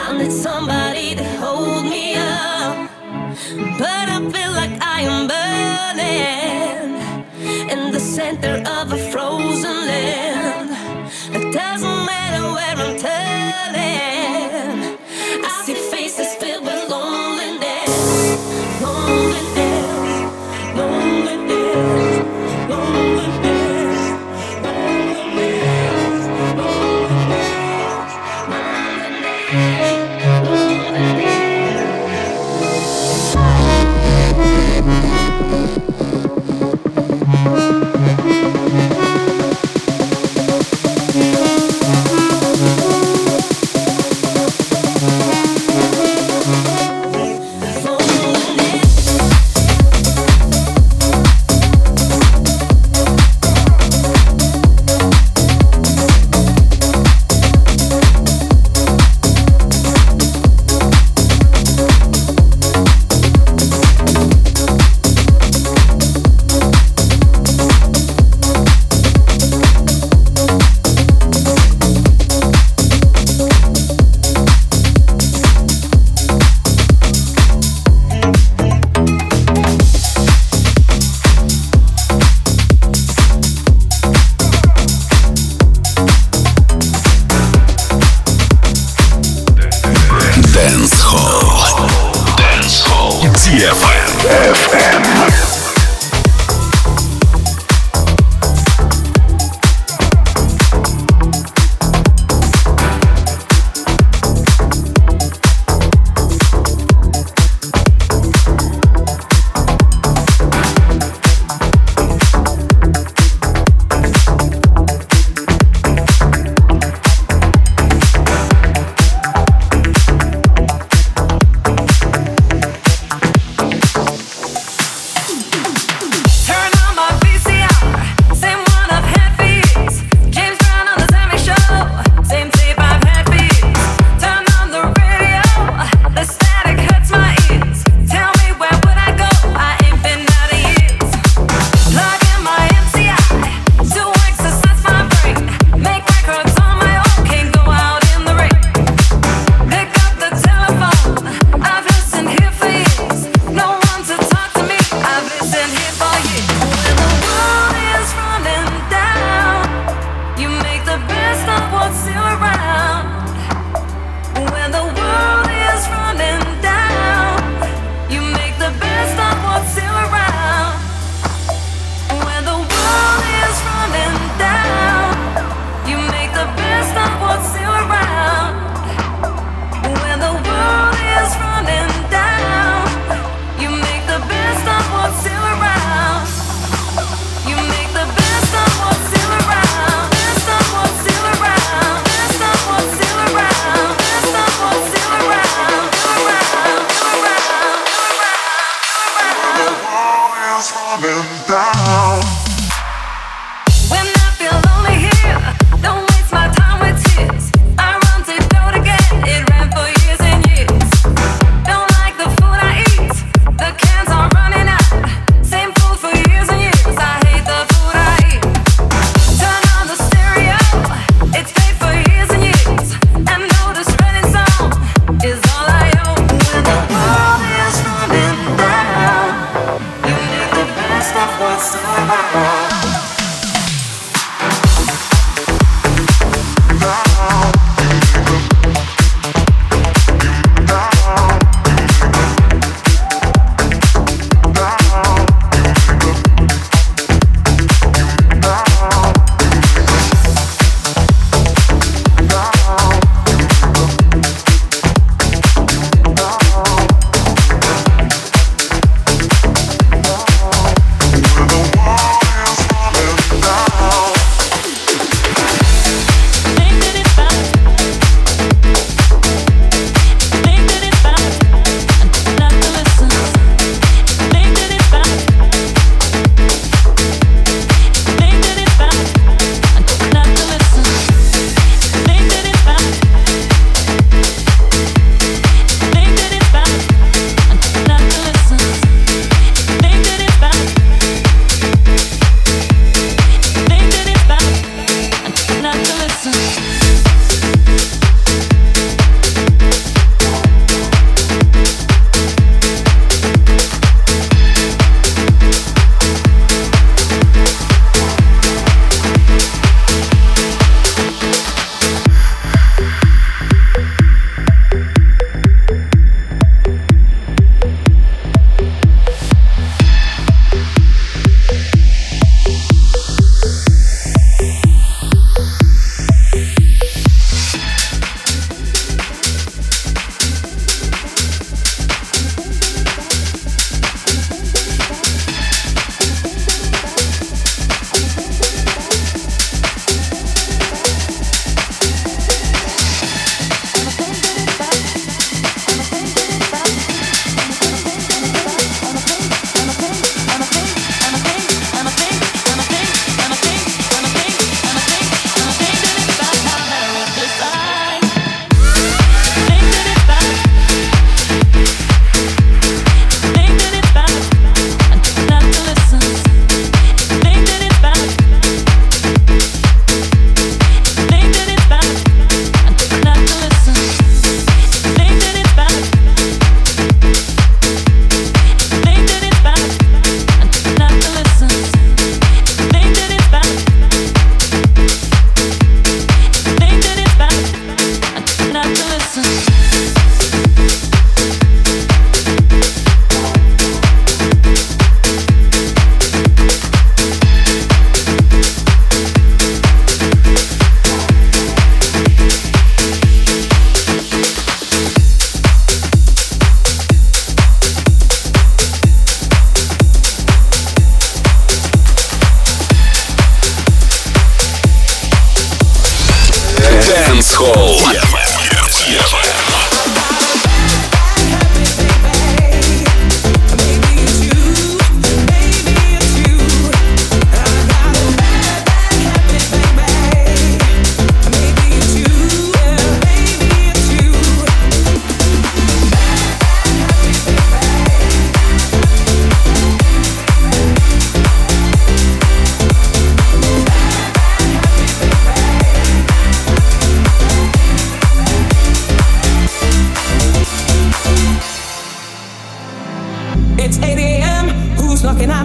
I need somebody to hold me up, but I feel like I am burning in the center of a frozen land. It doesn't matter where I'm turning.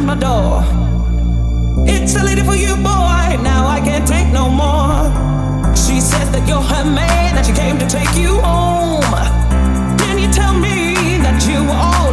my door. It's a lady for you, boy. Now I can't take no more. She says that you're her man, that she came to take you home. Can you tell me that you were all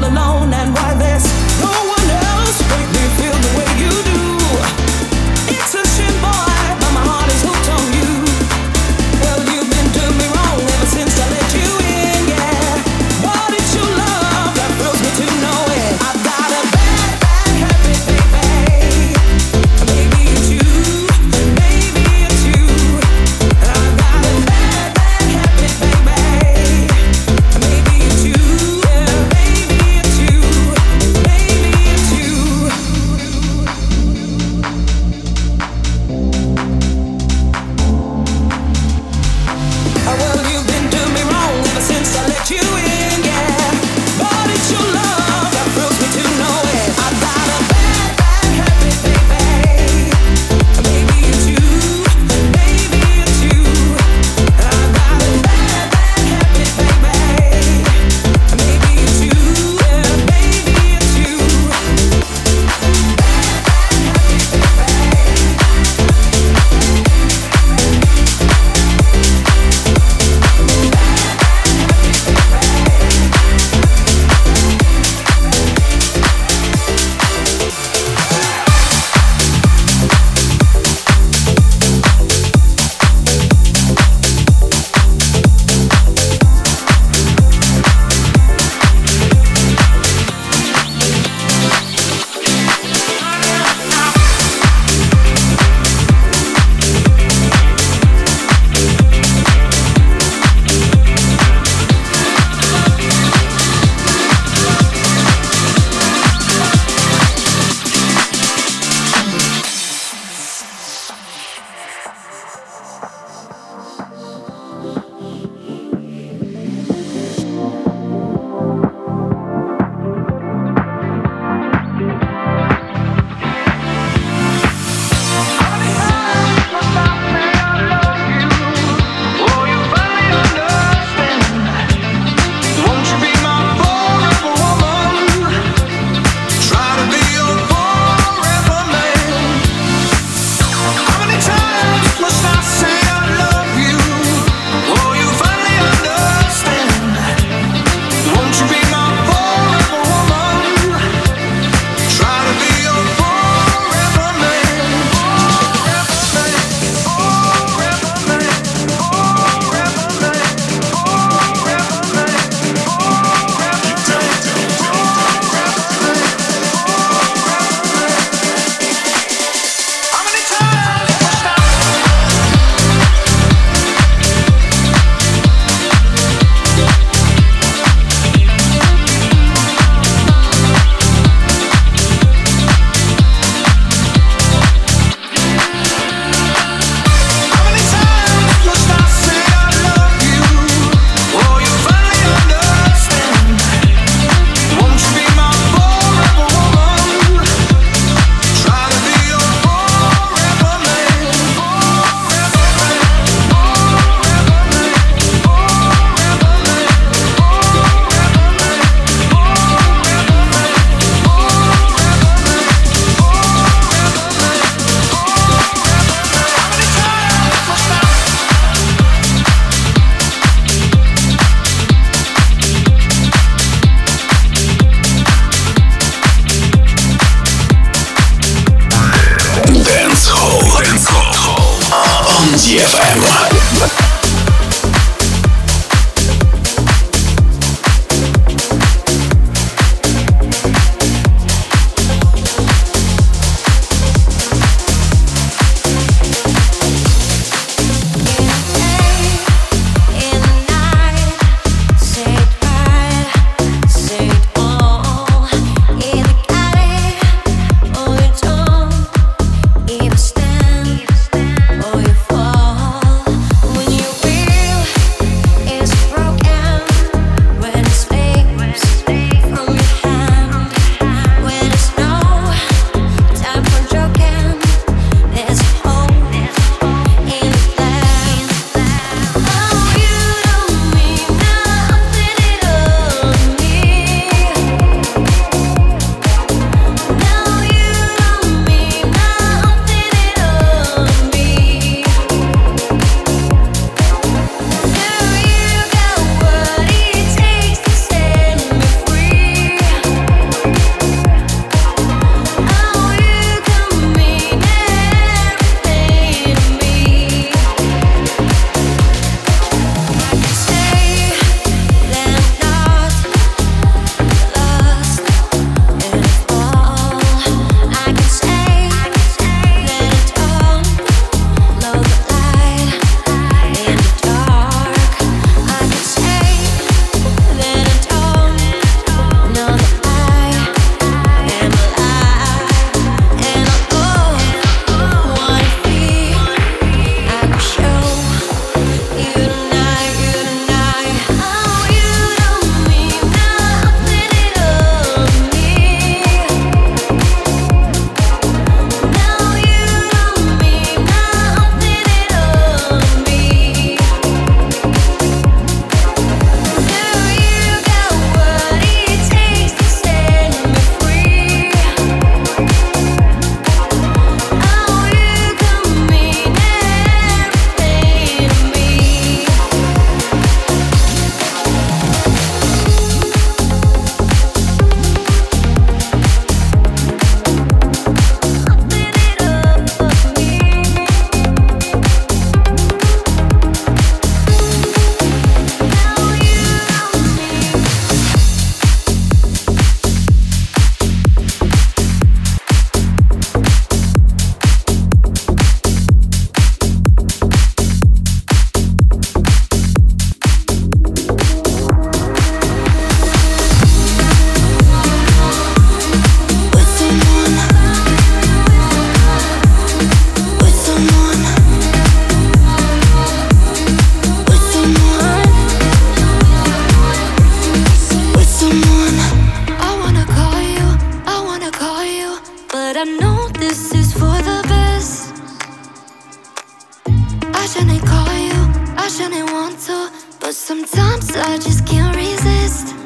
But sometimes I just can't resist.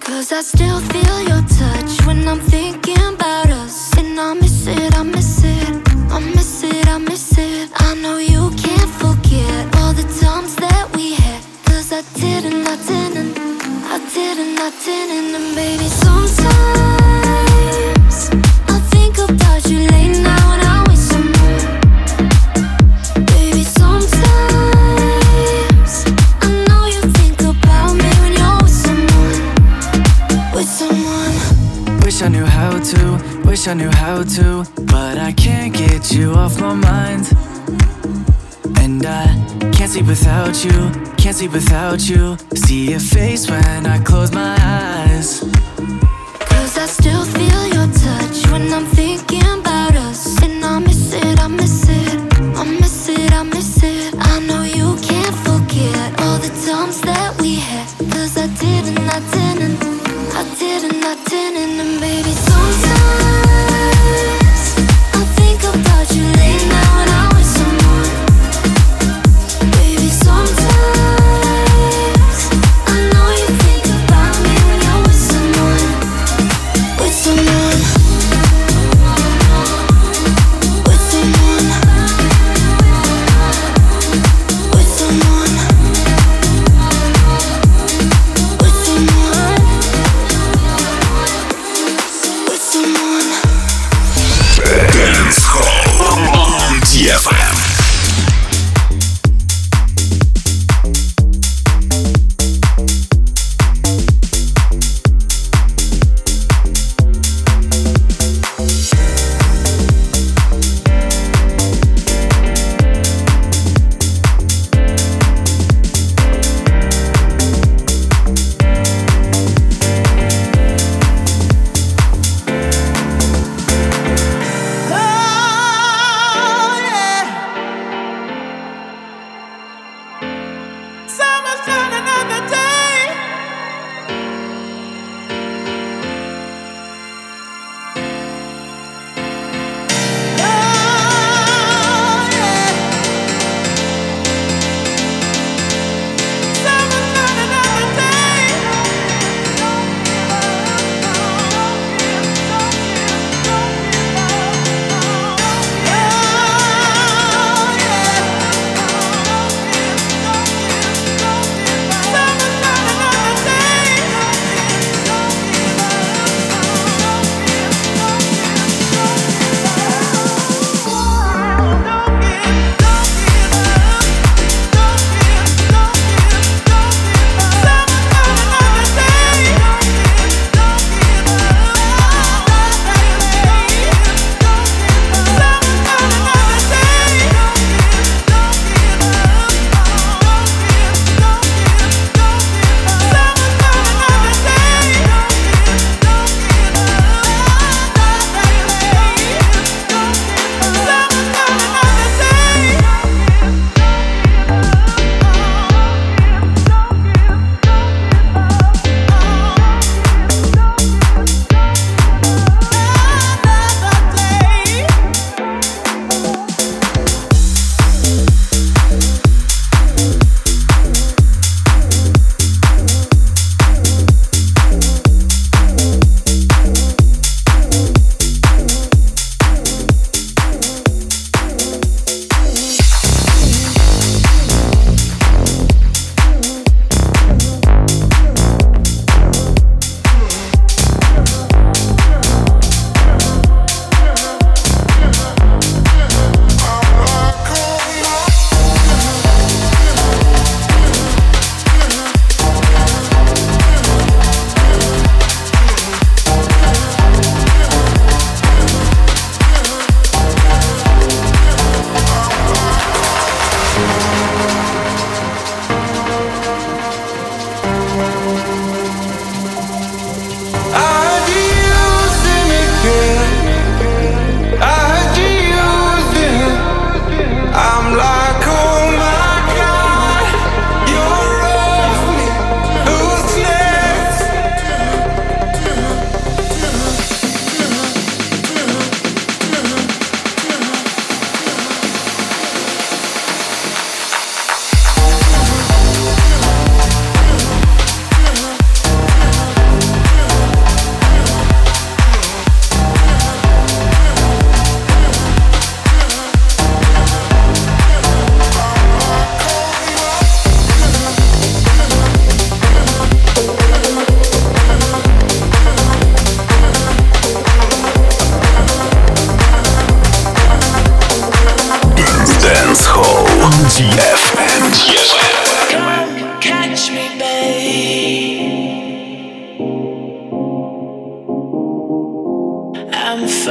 Cause I still feel your touch when I'm thinking about us. And I miss it, I miss it, I miss it, I miss it. I know you can't forget all the times that we had. Cause I didn't, I didn't, I didn't, I didn't. And baby, sometimes. I knew how to, wish I knew how to, but I can't get you off my mind. And I can't sleep without you, can't sleep without you. See your face when I close my eyes. Cause I still feel your touch when I'm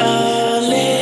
Darling.